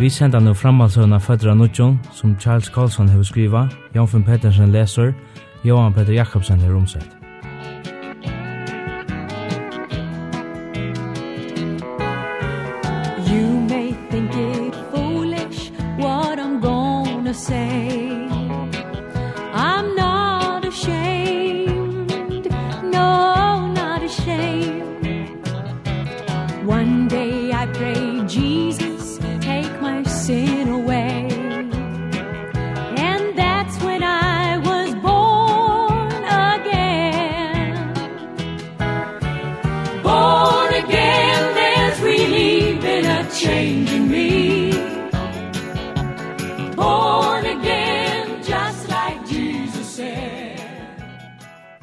Vi senda nu framhaldsøvna Fødra Nudjon, som Charles Karlsson hefur skriva, Jánfinn Pettersen leser, Johan Petter Jakobsen hefur omsett.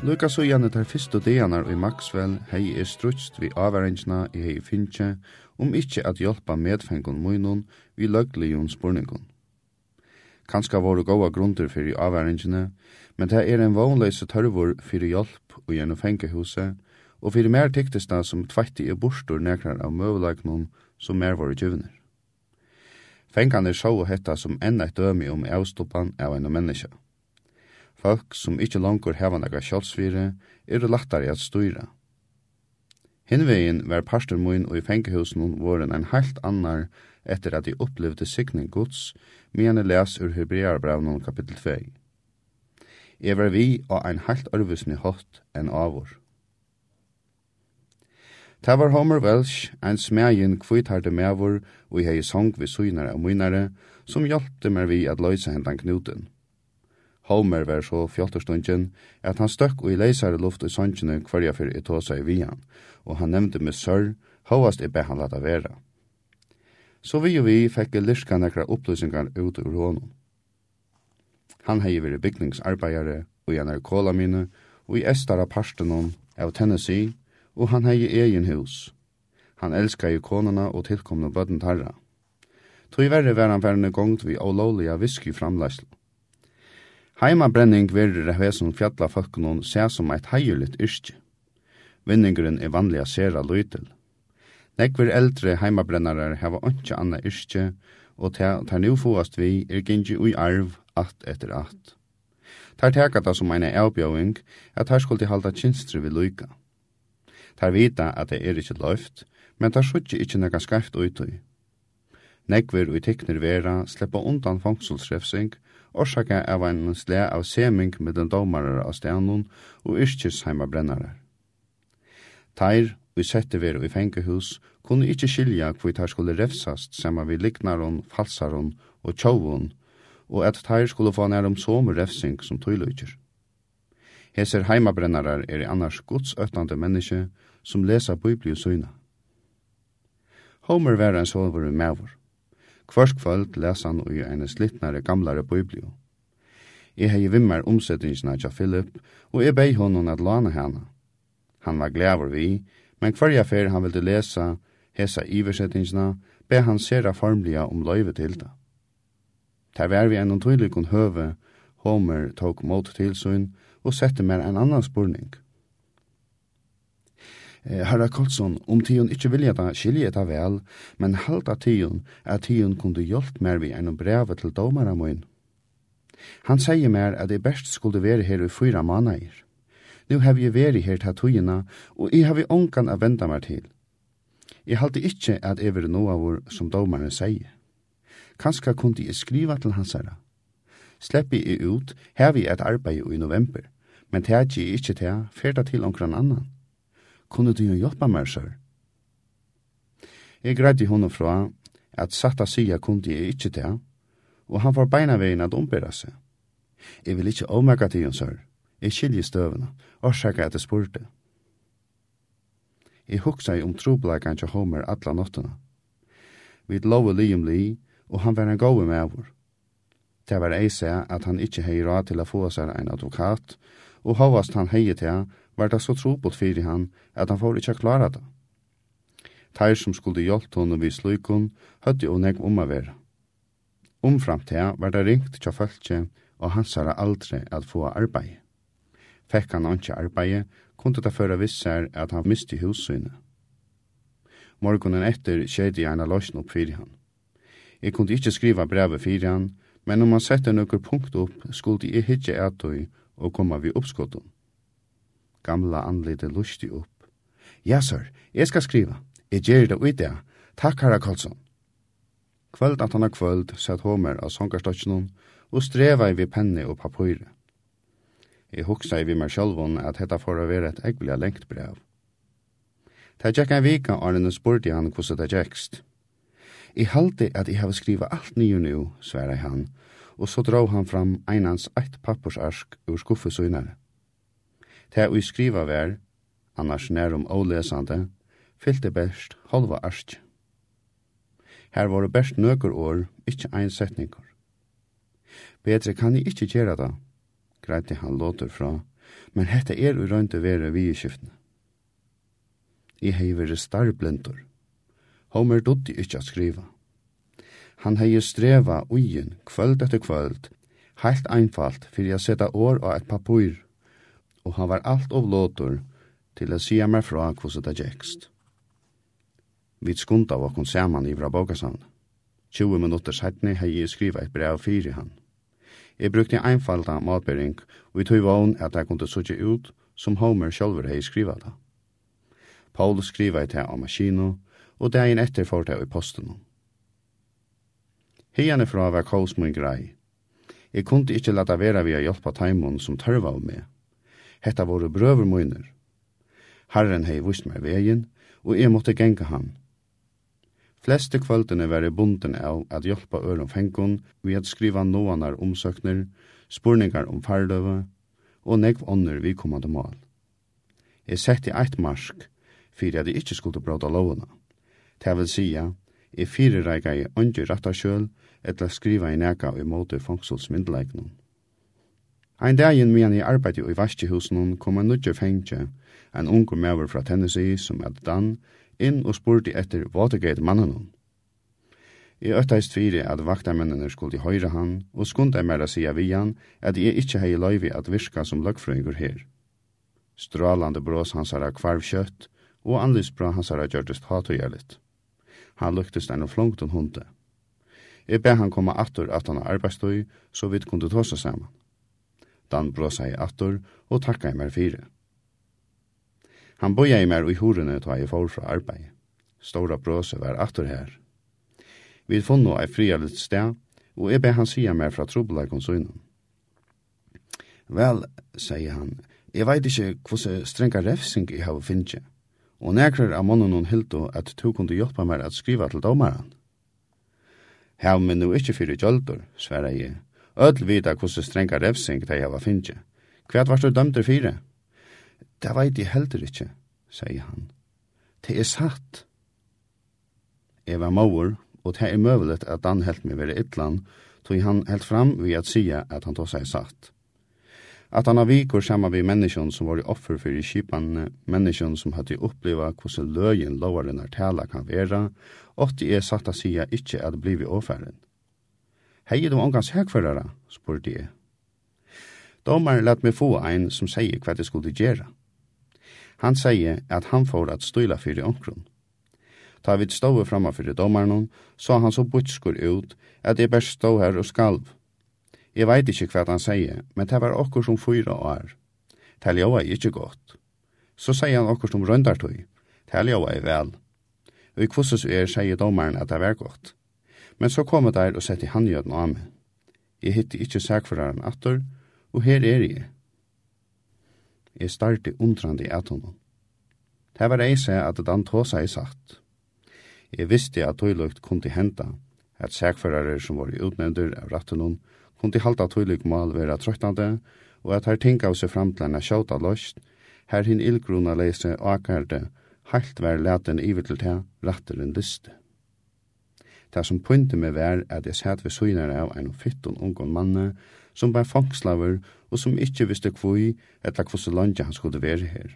Luka så gjerne tar første dagarnar i Maxwell hei er strutst vi avværingina i hei finnje om ikkje at hjelpa medfengon munnen vi løglegjum spurningon. Kanska våre gåa grunder fyrir avværingina, men det er en vanløse tørvor fyrir hjelp og gjerne fengehuset, og fyrir mer tyktist som tveitti i borsdur nekrar av møvelagnum som mer våre djuvner. Fengane sjå hetta som enn eit dømi om avstopan av en menneska. Folk som ikkje langur heva nagra sjálfsvire eru lattari at styra. Hinvegin var pastor mun og i fengehusen voren en heilt annar etter at de opplevde sikning gods, men les ur Hebrearbrevnen kapittel 2. Jeg var vi og ein heilt arvusni hot enn avur. Ta var Homer Welsh, ein smegin kvitharde mevor, og jeg hei song vi søgnar og mynare, som hjalte meg vi at løysa hendan knuten. Homer var så fjolterstundjen, at han støkk og i leisare luft i sannsjene kvarja fyrir i tåsa i vian, og han nevnte med sør, hovast i behandla lata vera. Så vi og vi fekk lirska nekra upplýsingar ut ur honom. Han hei vire bygningsarbeidare og i NRK mine, og i estara parstenon av Tennessee, og han hei egen hus. Han elskar i konana og tilkomna bøtten tarra. Tøy verre var han verne gongt vi olovliga whisky framleislu. Heimabrenning verður av hesson fjalla fólkunum sé som eit heijuligt yrkje. Vinningren er vanliga sera løytil. Nekver eldre heimabrennarar hava ontja anna yrkje, og ta tar nu fóast vi er gengi ui arv at etter at. Tar teka da som eina eubjøving, at tar skuldi halda kynstri vi luika. Tar vita at det er ikkje løyft, men tar sutji ikkje nega skarft uitui. Nekver ui tekner vera sleppa undan fangsulsrefsing orsaka av en sle av seming med den domarar av stænon og yrkisheimabrennare. Teir, vi sette veru i fengehus, kunne ikkje skilja hvi teir skulle refsast saman vi liknaron, falsaron og tjovon, og at teir skulle få nærum som refsing som tøyløyker. Heser heimabrennarar er annars godsøttande menneske som lesa Bibelen søyna. Homer var en sovur i. Hvers kvöld les han ui eini slittnare gamlare biblio. Jeg hei vimmer omsettingsna tja Philip, og jeg bei honom at lana hana. Han var glæver vi, men hverja fer han ville lesa hesa iversettingsna, be han sera formlia om løyve til det. Der var vi enn tydelig høve, Homer tok mot tilsyn og sette mer en annan spurning – Herra Karlsson, om tion ikkje vilja da skilje etta vel, men halda tion at tion kunde hjelpt mer vi enn brev til domara moin. Han sier mer at det best skulle være her i fyra manair. Nu har jeg vært her til togene, og jeg har ångan å venda meg til. Jeg halte ikkje at jeg var noe av vår som domaren sier. Kanska kunne jeg skriva til hans herra. Sleppi jeg ut, har vi et arbeid i november, men det er ikke ikkje til, ferda til omkran annan kunne du jo hjelpe meg, sør? Jeg greide henne fra at satta sida kunne jeg ikke til, og han var beina veien at ombera seg. Jeg vil ikke ommerka til henne, sør. Jeg skiljer støvene, årsaker at jeg spurte. Jeg huksa om trobleikene til Homer atla nottene. Vi lov om li, og han var en gode med vår. Det var jeg seg at han ikke hei råd til å få seg en advokat, og hovast han hei til var det så trobult fyrir han at han får ikkje klara det. Teir som skulle hjelpt honom vid slukon, høtti og negv om a vera. Omframt til var det ringt tja fölkje og hansara aldri at få arbeid. Fekk han ikke arbeid, kunne det føra vissar at han misti hussynet. Morgonen etter skjedde jeg en løsning opp fyrir han. Jeg kunne ikke skriva brevet fyrir han, men om han sette nokkur punkt opp, skulle jeg hitje etøy og koma vi oppskotten gamla anlite lusti upp. Ja, sir, jeg skal skriva. Jeg gjer det ut, det. Takk, herra Karlsson. Kvöld at han har kvöld, sett Homer av sångarstøtjennom, og streva i vi penne og papyre. Jeg huksa i vi meg sjálvun at hetta for å være et eggelig lengt brev. Ta tjekk en vika, Arne spurte han hvordan det tjekkst. I halte at jeg har skriva alt nye nu, sverre han, og så drog han fram einans eitt pappursarsk ur skuffesugnare. Ta vi skriva vær, annars nærum ålesande, fyllte best halva arsk. Her var det best nøkker år, ikkje ein setningur. Betre kan jeg ikkje gjera da, greite han låter fra, men hette er urøynte vere vi i skiftene. I hei vere starblendur. Homer dotti ikkje a skriva. Han hei streva uien kvöld etter kvöld, heilt einfalt fyrir a seta år og et papur og han var alt av låtur til å sige meg fra hvordan det gjekst. Vi skunta av okken saman i vra bogasavn. 20 minutter sætni hei jeg skriva et brev fyrir han. Jeg brukte einfalda matbering, og vi tog vogn at jeg kunne sutja ut som Homer sjolver hei skriva det. Paul skriva et av maskino, og dagen etter får det i posten. Heiane fra var kaos min grei. Jeg kunne ikke lata vera vi å hjelpa taimon som tørva av meg hetta voru brøver møyner. Herren hei vist meg vegin, og jeg måtte genga han. Fleste kvöldene var jeg bunden av at hjelpa øren fengon vi at skriva noanar omsøkner, spurningar om fardøve, og negv ånder vi kommande mål. Jeg sett i eit marsk, fyrir at jeg ikkje skulle bråda lovuna. Det vil sija, jeg fyrir reika i åndi rattarskjøl, etla skriva i neka i måte fangsolsmyndelegnon. Ein dagen medan jeg arbeidde i vaskehusene kom en nødje fengtje, en ungur maver fra Tennessee som er dan, inn og spurti etter Watergate-mannen. Jeg øtteist fire at vaktamennene skulle høyre han, og skunde meira å sige vi han at jeg ikke hei løyvi at virka som løgfrøyngur her. Strålande brås hans har kvarv kjøtt, og anlysbra hans har gjørtest hatøyerligt. Han luktest enn og flungt en hunde. Jeg ber han komme attur at han arbeidstøy, så vidt kunne tåsa saman. Dan blåsa i attor og takka i mer fire. Han boja i mer i horene ta i for fra arbeid. Stora blåse var attor her. Vi funno ei fria litt sted, og jeg be han sia mer fra trobla konsunen. Vel, sier han, jeg veit ikkje hvordan strenga refsing jeg har finnje, og nekrar av mannen hon hildo at to kunde hjelpa meg at skriva til domaren. Hav men nu ikkje fyrir gjöldur, sverra jeg, Öll vita hvordan strenga revsing de hava finnje. Hva var du dømter fire? Det veit jeg heldur ikkje, sier han. Det er satt. Jeg var mauer, og det er møvelet at han helt meg være ytland, tog han helt fram ved at sige at han tog seg satt. At han har vikur saman vi menneskjon som var i offer fyrir i kipan, menneskene som hadde oppleva hvordan løyen lovaren er tala kan vera, åtti er satt a sia ikkje at blivi åfæren. Hei du omgans hegførere, spurte jeg. Domaren lät meg få ein som sier hva det skulle göra. Han sier at han får at støyla fyrir omkron. Ta vid stået framme fyrir domaren så han så butskur ut at jeg best stå her og skalv. Jeg veit ikkje hva han sier, men det var okkur som fyra år. Det ljöva är inte gott. Så sier han okkur som røndartøy. Det ljöva är väl. Och i kvossus er sier domaren at det var godt. Men så kom der og sette handgjøden av meg. Jeg hitte ikkje sækforaren atter, og her er jeg. Jeg starte undrande i atonen. Det var eise at det tåsa er sagt. Jeg visste at tøylukt kunne henta, at sækforare som var utnevndur av rattenon kunne halda tøylukt mal være trøttande, og at her ting av seg fram til henne sjåta løst, her hin illgrunna leise akkarde, heilt vær leten iver til det ratteren liste. Det som pointe meg var at jeg satt ved søgnar av en fytton ungon manne som var fangslaver og som ikkje visste kvui etter kvose landja han skulle være her.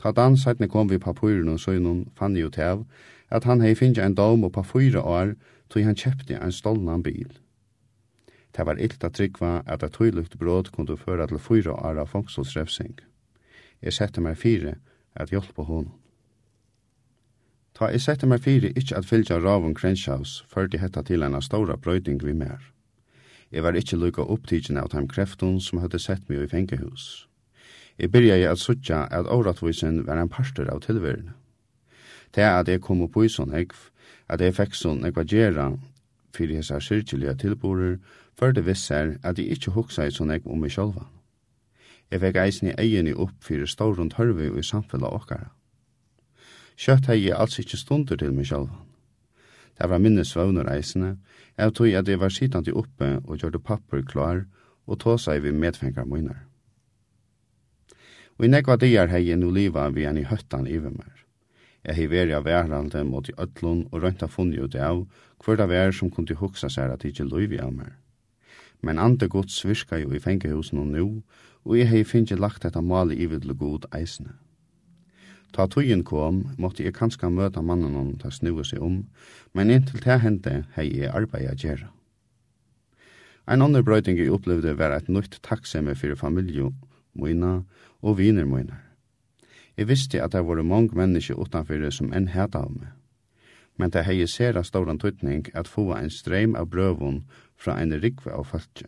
Ta dan seitne kom vi papuren og søgnen fann jo til at han hei finnja en dom og fyra år tog han kjepte en stolnan bil. Det var illt at tryggva at et tøylukt bråd kunne føre til fyra år av fangselsrefsing. Jeg sette meg fire at hjelpe honom. Ta jeg sette meg fire ikkje at fylgja ravun Krenshaus, førte hetta til en stora brøyding vi mer. Jeg var ikkje lukka opptidgen av dem kreftun som hadde sett meg i fengehus. Jeg byrja at suttja at åratvisen var en parster av tilværende. Det at jeg kom opp i sånn ekv, at jeg fikk sånn ekva gjerra fyrir hessar syrkjelige tilborer, førte visser at jeg ikkje hoksa i sånn ekv om meg sjolvan. Jeg fikk eisen i egen i opp fyrir stårund hørvi og i samfella okkara. Kjøtt hei jeg alls ikkje stunder til meg sjalvan. Det var minne svøvner eisene, jeg tog at jeg var sittande oppe og gjørte papper klar og tog seg vi medfengar munar. Og i nekva dier hei jeg nu liva vi enn i høttan iver mer. Jeg hei veri av værhalde mot i ötlun og røynta funni ut av hver da vær som kunde huksa seg at ikkje loivi av mer. Men ande gods virka jo i fengehusen og nu, og jeg hei finnje lagt detta mali vidle god eisene. Ta tøyen kom, måtte jeg kanska møta mannen om ta snue seg om, men inntil ta hendte hei jeg arbeid a gjerra. Ein andre brøyting jeg opplevde var et nytt takksemme fyrir familie moina og viner moina. Jeg visste at det var mange mennesker utenfor som enn heta av meg. Men det hei sera ståran tøytning at få en streim av brøvun fra en rikve av falskje.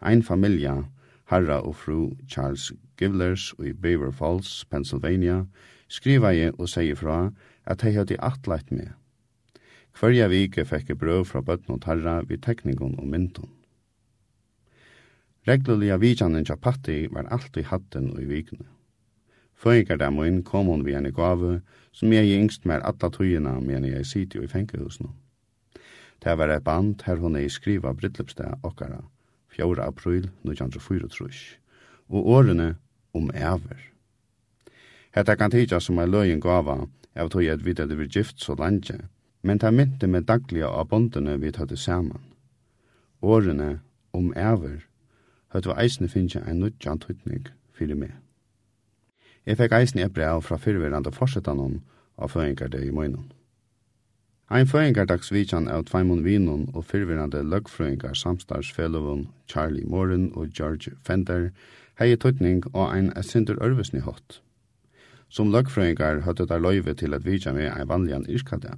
Ein familie Harra og fru Charles Givlers i Beaver Falls, Pennsylvania, skriva jeg og sier fra at jeg hadde atleit med. Hverja vike fikk jeg brøv fra bøtten og tarra vid tekningon og myndon. Reglulia vidjanen tja Patti var alltid hatten og i vikene. Føyngardamoin kom hon vi en gave som jeg yngst mer atla tøyina men jeg sitter jo i fengehusno. Det var et band her hon er i skriva bryllupsdag okkara, 4. april 1934, og årene om æver. Hetta kan tidsa som er løyen gava, av tog jeg vidt at vi det var gift så langt, men ta mynte med daglige av bondene vi tøtte saman. Årene om æver høyt var eisne finnje ein nødjan tøytning fyrir meg. Jeg fikk eisne et brev fra fyrverande forsettanon av føyngar i møynum. Ein føyingardagsvitjan av Tveimund Vinon og fyrvirrande løgfrøyngar samstarsfelovun Charlie Moran og George Fender hei tøytning og ein esindur ørvesni hot. Som løgfrøyngar høttu der løyve til at vitja med ein vanligan yrkada.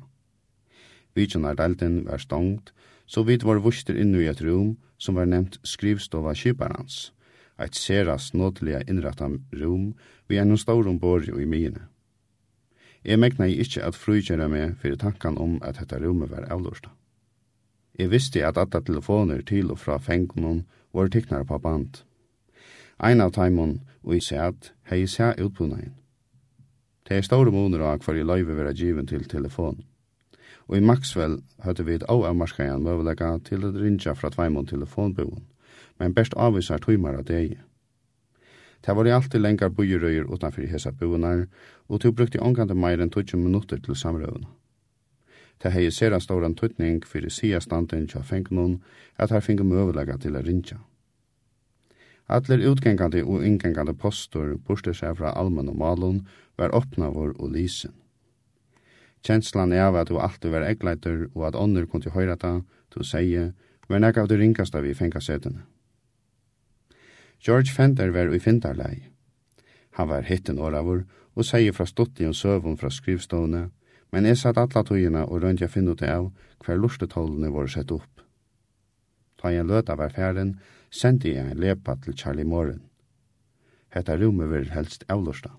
Vidjan er delten var stongt, så vidt var vuster innu i et rum som var nevnt skrivstova kyparans, eit seras nådeliga innrattam rum vi enn staurum bori og i mine. Jeg megna jeg ikke at frugera meg fyrir tankan om at dette rummet var avlursta. Jeg visste at alle telefoner til og fra fengunnen var tiknare på band. Ein av taimun og jeg sæt at sæ sier utbunnain. Det er store måneder av hver jeg løyve vera given til telefon. Og i Maxwell høyde vi et avmarskajan møvelega til at rinja fra tvaimun telefonboen, men best avvisar tøymar av degi. Det var alltid lengar bøyrøyer utanfor hesa bonar, og to brukte omgande meir enn 20 minutter til samrøvene. Det hei sera stauran tøytning fyrir sia standen tja fengnun at her finge møvelega til a rinja. Atler utgengande og inngengande postur borste seg fra almen og malun var oppnavor og lysen. Kjenslan er av at du alltid var eggleiter og at ånder kunne høyra ta, du seie, var nek av det ringaste vi fengasetene. George Fender var i fintarlei. Han var hitten åravur og segi fra stutti og søvun fra skrivstående, men jeg satt atla tøyina og røndja finn ut av hver lustetålene var sett opp. Da jeg løta var færen, sendi jeg en lepa til Charlie Moran. Hetta rumet vil helst avlusta.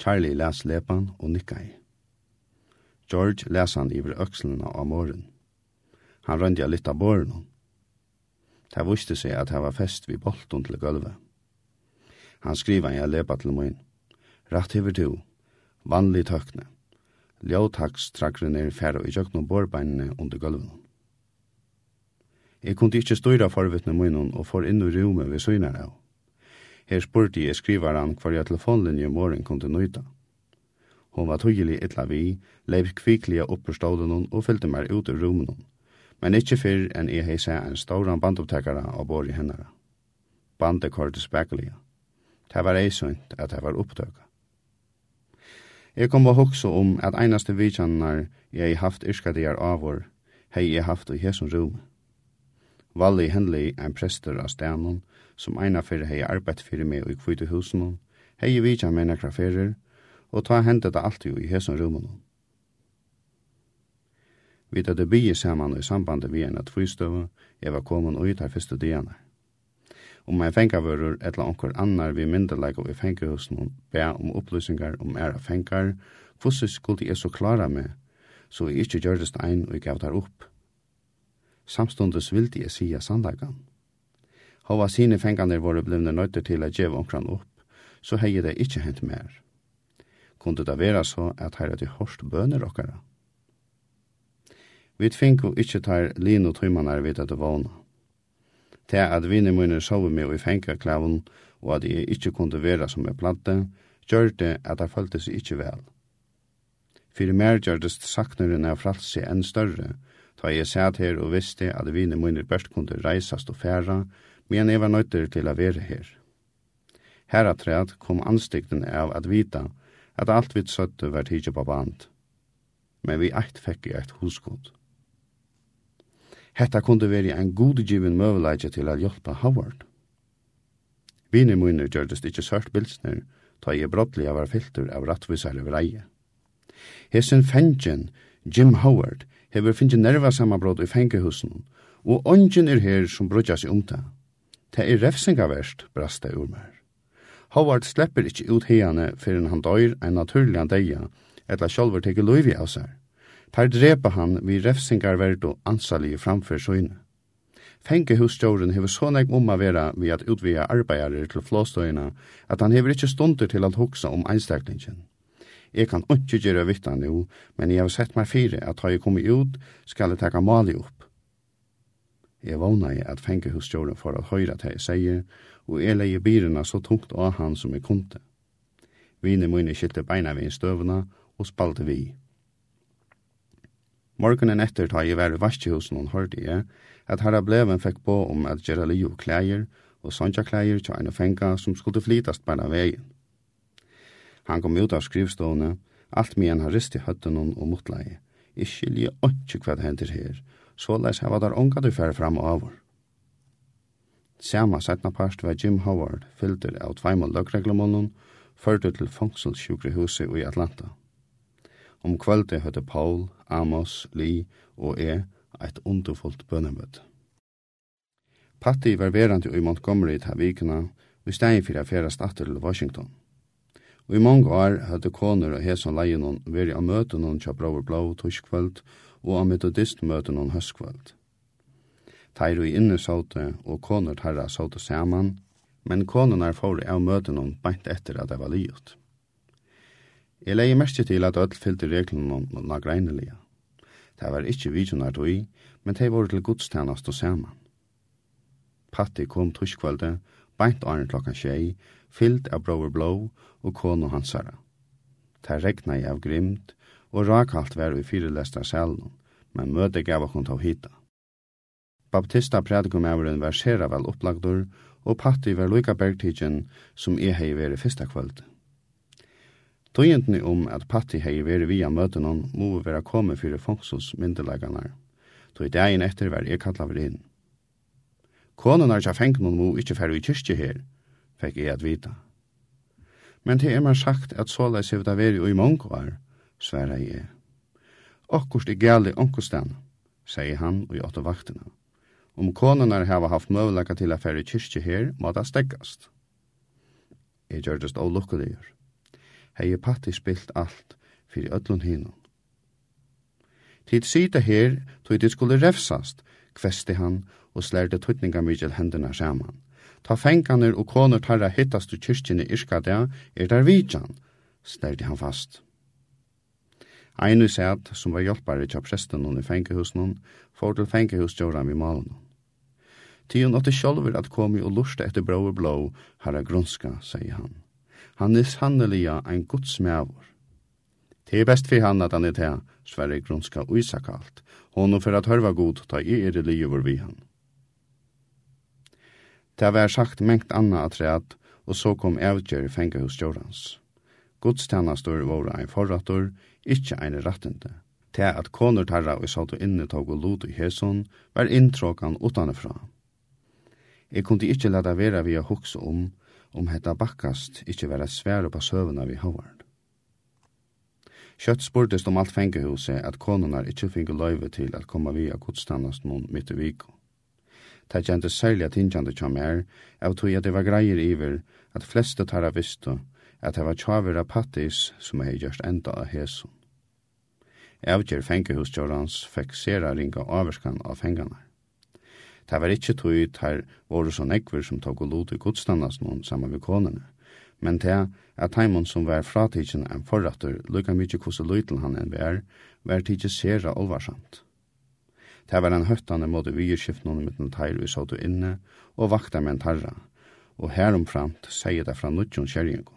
Charlie les lepan og nikka i. George les han iver økslena av Moran. Han røndja litt av båren. Det viste seg at han var fest vid bolten til gulvet. Han skriva en lepa til min. Ratt hever to, vanlig tøkne. Ljøtaks trakker ned færre i kjøkken og bårbeinene under gulvet. Jeg kunne ikke støyra forvittne munnen og få inn i rommet ved søgner av. Her spurte jeg skrivaren hver jeg telefonlinje morgen kunne nøyta. Hon var tøyelig etla vi, leip kviklige opperstålen og fyllte meg ut i rummet men ikkje fyrr enn eg hei seg en stauran bandopptekara og bor i hennara. Bandet kortes bækkelia. Det var ei sunt at det var opptøka. Jeg kom og hoksa om at einaste vidtjannar jeg haft yrskadigar avur hei jeg haft i hesson rum. Valli Henley, en prester av stenen, som eina fyrir hei arbeidt fyrir meg i kvite husen, hei vidtjan med nekra fyrir, og ta hendet det alltid i hesson rummen. Vi hadde bygge saman i sambandet vi enn at fristøve, jeg var kommet ut her første dagene. Om jeg fengavører etla onkur annar vi myndelag og i fengahusen be om opplysningar om æra fengar, hvordan skulle jeg så klara meg, så jeg ikke gjør det ein og jeg gav der opp. Samstundes vildi jeg sija sandagan. Hava sine fenganer våre blivne nøyder til at djeva onkran opp, så hei det ikkje hent mer. Kunde det vera så at her er det hårst bøner okkara? Vi finko ikkje tar lino tøymanar vid at det vana. Til at vini mine sove meg i fengaklaven, og at jeg ikkje kunde vera som jeg platte, gjør det at jeg følte seg ikkje vel. Fyrir mer gjør det saknaren av fralse enn større, ta jeg sæt her og visste at vini mine best kunde reisast og færa, men jeg var nøytter til å være her. Heratræt kom anstikten av at vita at alt vi søtte var tidsi på band. Men vi eit fekk i eit huskund. Hetta kunde veri ein godgivin møvleidje til at hjelpa Howard. Vini munir gjørdes ikkje sørt bilsner, ta i av var filter av rattvisare vreie. Hesen fengen, Jim Howard, hever finnje nerva samabrott i fengehusen, og ongen er her som brudja seg umta. Det er refsingaverst, brasta ur mer. Howard slepper ikkje ut heiane fyrir han døyr ein naturlig deia, etla sjolver teke loivi av seg. Tar drepa han vi refsingar verdu ansalige framfyr søgne. Fengehusstjåren hever så nek om å være ved at utvida arbeidere til flåstøyene, at han hever ikke stunder til at hoksa om einstaklingen. Jeg kan ikke gjøre vittan jo, men jeg har sett meg fire at har jeg kommet ut, skal jeg takke mali opp. Jeg vågna i at fengehusstjåren for at høyre til jeg sier, og jeg leie byrena så tungt av han som jeg kunde. Vine mine skilte beina ved støvna og spalte vi. Morgonen etter ta jeg var i vaskjehusen hun hørte jeg, at herra bleven fikk på om at gjøre og klæger og sånne klæger til en fenga som skulle flytast bare veien. Han kom ut av skrivstående, alt medan han rist i høtten og motleie. Jeg skiljer ikke hva det hender her, så leis hava der unga du færre fram og avur. Sama setna parst var Jim Howard, fylder av tveimål løgreglemånen, førte til fangselsjukrehuset i Atlanta. Om kvöldi høyde Paul, Amos, Li og E eit underfullt bønnemøte. Patti var verandi i Montgomery ta vikina, vi stegi fyrir a ferast atter til Washington. Og i mange år høyde koner og hesan leienon veri a møtenon tja brau blau tuskvöld og a metodistmøtenon høstkvöld. Teiru i inne saute og koner tarra saute saman, men konerna fóri av møtenon beint etter at det var livet. Jeg leie mest til at ødel fyllte reglene noen av greinelige. Det var ikkje vidjunar tog, men det var til godstjenest og saman. Patti kom tuskvalde, beint åren klokkan tjei, fyllt av Brower blå og kono hansara. Det regna i av grimt, og rakalt var vi fyrelesta salen, men møte gav okkur tog hita. Baptista predikumæveren var sera vel opplagdur, og Patti var loika bergtidjen som jeg hei veri fyrsta kvöldet. Tøyentni om at Patti hei veri via møtenon må vera komme fyrir fongsos myndelagarnar. Tøy dagen etter var jeg kallar vir inn. Konen har ikke fengt noen må ikkje færre i kyrkje her, fikk jeg at vita. Men til er man sagt at såleis hevda veri og i mongvar, sværa jeg. Okkurst i gæli onkostan, sier han og i åtta vaktina. Om er hava haft møvlaka til a færre i kyrkje her, må det steggast. Jeg gjørtest og lukkeligur hei patti spilt alt fyrir öllun hinun. Tid sita her, tog dit skulle refsast, kvesti han og slærde tutninga mykjel hendina saman. Ta fenganer og koner tarra hittast du kyrkjene irska dea, er der vidjan, slærde han fast. Einu sæt, som var hjelpare tja presten hon i fengehusnum, får til fengehusjåran vi malen hon. Tion åtte sjolver at komi og lusta etter brau og blå, herra grunska, sier han. Han er sanneliga ein godsmævor. Det er best for han at han er til, sverre grunska uisakalt, honom for at hørva god ta i er livor vi han. Det var sagt mengt anna at ræt, og så kom evgjer fenga hos Jorans. Godstjernastor var ein forrattor, ikkje ein rattende. Til at koner tarra og satt og inne tog og lot i hæson, var inntråkan utanifra. Jeg kunne ikkje lada vera vi a hukse om, om hetta bakkast ikkje vera svær på søvna vi Howard. Kjøtt spurtes om alt fengehuset at konunar ikkje finge løyve til at komme via godstannast noen midt i viko. Det kjente særlig at hinjande kjam er, av tog at det var greier iver at fleste tarra visste at det var tjavera pattis som hei gjørst enda av hesun. Avgjer fengehusjårans fikk sera ringa averskan av fenganar. Det var ikkje tog tar våre så nekver som tog og lot i godstandas noen saman vi konene. Men det at Taimon som var fratidsen en forratter, lukka mykje kose lytel han enn vi er, var tidsi sera olvarsamt. Det var en høttande måte vi gyrskift noen mitt teir vi såtu inne, og vakta med en tarra, og heromframt sier det fra nutjon kjerringon.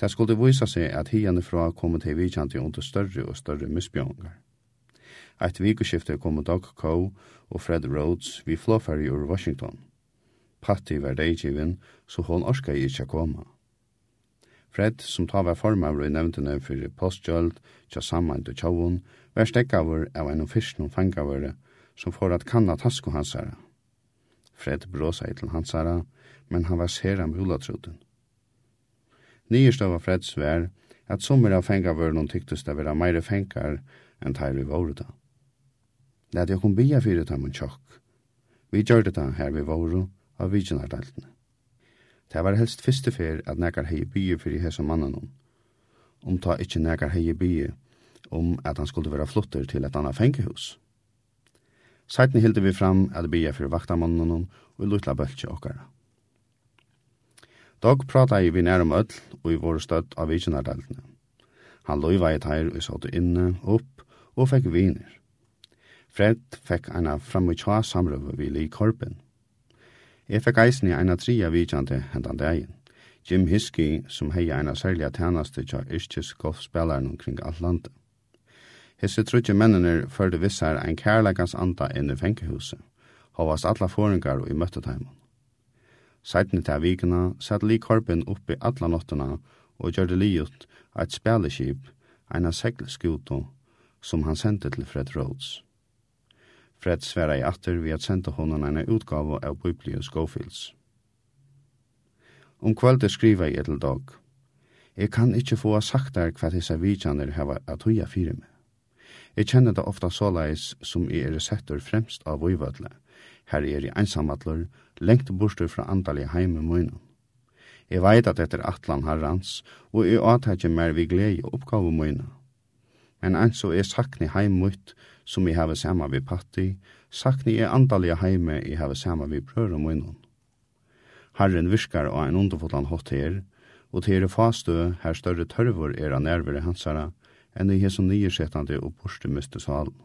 Det skulle vise seg at hierne fra kom til vidkjente under større og større misbjøngar. Eit vikuskifte kom Doug Coe og Fred Rhodes vi flåferdig ur Washington. Patti var deigivin, så hon orska i ikkje koma. Fred, som ta var formavr i nevntene fyrir postgjøld, tja saman til tjavun, var stekkavur av en fyrst noen fangavare som får at kanna tasko hansara. Fred bråsa til hansara, men han var sera med hulatruten. Av Freds vær at sommer av fengavørnum tyktes det vera meire fengar enn teir i våreta. Læt jeg kom bia fyrir ta en tjokk. Vi gjør det da her vi våru av vigenardaltene. Det var helst fyrste fyr at nekar hei bia fyrir hese mannen om ta ikkje nekar hei bia om at han skulle være flutter til et anna fengehus. Seitni hilde vi fram at bia fyrir vaktamannen og lutla bøltje okkara. Dag prata i vi nærum öll og i våre støtt av vigenardaltene. Han loiva i teir og i inne, opp og fekk viner. Fred fekk eina framutja samrøve vi li korpen. Jeg fekk eisen i eina tria vidjande hendan dagen. Jim Hiskey, som hei eina særliga tænaste tja yrkes golfspelaren omkring alt landet. Hesse trutje mennene førde vissar ein kærleikans anda inn i fengehuset. Havas alla foringar og i møtteteimen. Seitne til vikene satt li korpen oppi alla nottena og gjørte li ut eit speleskip, eina seglskuto, som han sendte til Fred Rhodes. Fred sværa i atter vi at senda honom eina utgave av Biblia Schofields. Om kvöldet skriva i etel dag. Jeg kan ikkje få sagt der hva disse vidjaner hava at huja fyre meg. Jeg kjenner det ofta såleis som jeg er settur fremst av vøyvødle. Her er jeg einsamadler, lengt bortstur fra andalige heime møyna. Jeg veit at etter atlan harrans, og jeg atætje mer vi glede oppgave munnen men enn så er sakni heimutt som jeg heve sama vi patti, sakni er andalige heime jeg heve sama vi prøver munnen. Herren virkar og ein underfotland hot her, og til er fastø her større tørvor er av nærvere hansara, enn i hesson nyersetande og borste miste salen.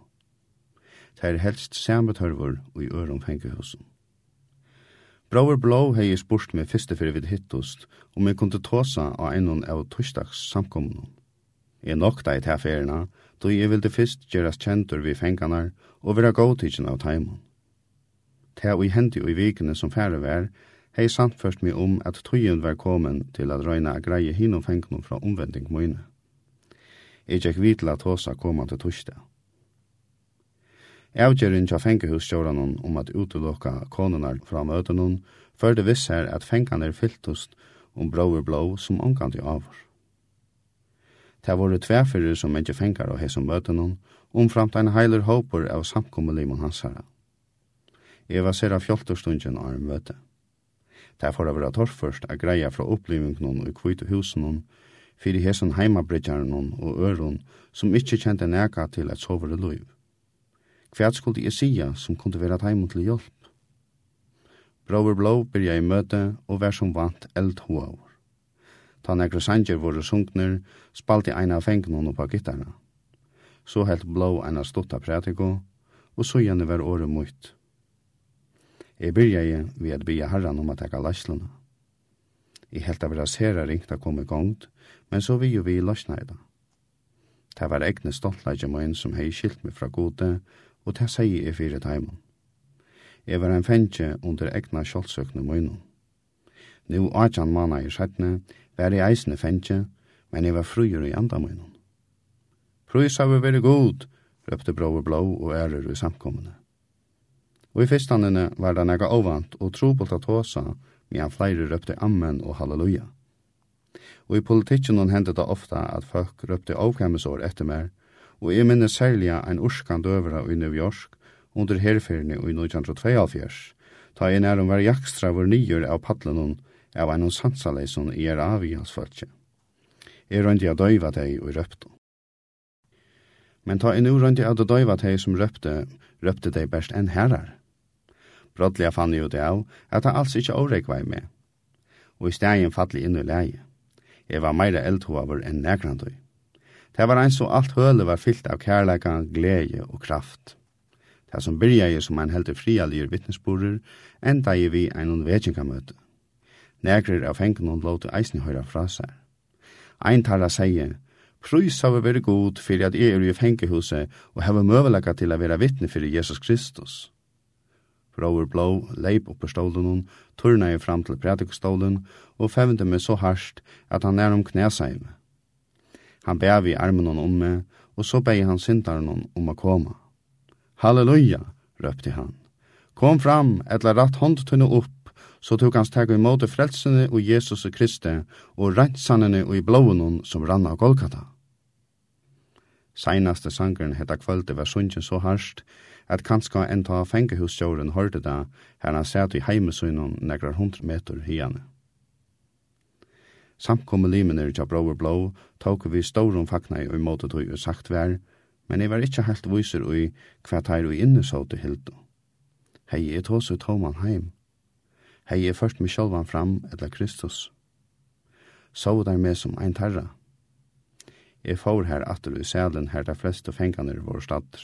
Det er helst samme tørvor og i øron fengehusen. Brauer Blå hei spurt meg fyrste fyrir vid hittost, om jeg kunne tåsa av einon av torsdags samkommunen. Jeg nokta i tilferna, då jeg ville fyrst gjeras kjentur vi fenganar og vera gåtidgen av taimun. Ta og hendi og i vikene som færre vær, hei samtførst mi om at tøyen var komin til at røyna a greie hinum fengnum fra omvending møyne. Jeg gikk vidla tåsa koma til torsdag. Avgjerin tja fengehusstjóranon om at utelokka konunar fra møtenon førte viss her at fengan er fyltust om bróver blå som omkant i avur. Det var det tverfyrir som ikke fengar av hesum møtenon, omframt ein heiler håpor av samkommelimon hansara. Jeg var av fjoltorstundjen av en møte. Det får av rett først a greia fra opplivingnon og kvitt husenon, fyrir hesson heimabridjarenon og øron som ikkje kjente neka til et sovere liv. Hva skulle jeg sia som kunne være heim til hjelp? Brover Blå byrja i møte og vær som vant eldhoaur. Ta nekro sanger vore sunkner, spalte eina av fengnen på gitarra. Så helt blå eina stotta prætiko, og så gjerne var året mot. Jeg byrja ved at bya herran om at eka lasluna. Jeg helt av rasera ringt a kom i gongt, men så vi jo vi lasna i da. Det var egne stoltleidje møyen som hei skilt meg fra gode, og det sier jeg fyrir taimun. Jeg var en fengje under egna kjoldsøkne møynun. Nu 18 manna i sættene var jeg eisne fengje, men jeg var fryer i andamøynen. Frys har vi vært god, røpte Brøver Blå og ærer i samkommende. Og i fyrstandene var det nega ovant og trobult at håsa, men flere røpte Amen og Halleluja. Og i politikken hendte det ofta at folk røpte avkjemmesår etter mer, og jeg minnes særlig en urskan døvera i New York under herfyrne i 1972, ta i nærum var jakstra vår nyer av padlenon av en sansalei som er av i hans følge. Jeg rønte jeg døyva deg og røpte. Men ta en nu røyndi av døyva deg som røpte, røpte deg best enn herrar. Brottliga fann jo det av at han alls ikkje var med, og i stegin fattelig inn i leie. Jeg var meira eldhover enn nekrandøy. Det var eins så alt høle var fyllt av kærleika, glede og kraft. Det som byrja jeg som en heldig frialir vittnesborer, enda jeg vi en vetsjengamøte. Negrir av hengen låte eisni høyra fra seg. Ein tarra sier, Prøys har vi vært god fyrir at jeg er i fengehuset og har møvelegget til å være vittne fyrir Jesus Kristus. Brower Blå leip opp på stolen hon, turna i fram til prædikostolen, og fevnte meg så harsht at han er om knæsheim. Han bæv i armen hon om meg, og så bæg han syndaren hon om å koma. Halleluja, røpte han. Kom fram, etla ratt hånd tunne opp, så tok hans teg måte frelsene og Jesus og Kristi og rensanene og i blåen som rann av Golgata. Seinaste sangeren hetta kvöldi var sunnjen så harsht at kanska enda fengehusjåren hørte da, her han sæt i heimesunnen nekrar hundre meter hiane. Samkomme limener tja Brower blå tok vi storum fakna i måte tog og sagt vær, men jeg var ikkje helt viser i hva teir og innesåte hildo. Hei, jeg tås ut homan heim, hei jeg først meg sjálvan fram etla Kristus. Så der med som ein tarra. Jeg får her atter i sælen her der fleste fenganer vår stater.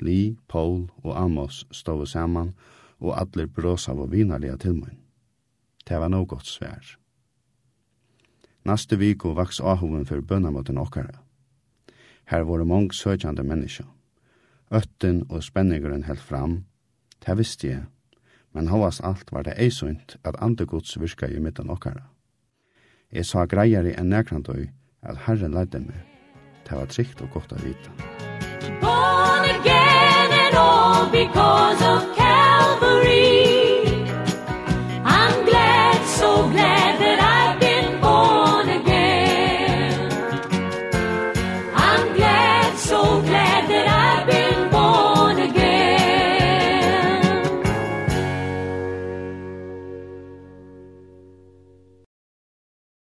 Li, Paul og Amos stod saman, og atler brås av og vinarlige tilmøyn. Det var noe godt svær. Naste viko vaks ahoven for bønnamoten okkara. Her var det mange søkjande mennesker. Øtten og spenningeren held fram. Det visste jeg, men hovast alt var det eisunt at andegods virka i midten okkara. Jeg sa greier i en nekrandøy at Herren leidde meg. Det var trygt og godt å vite. Born again and all because of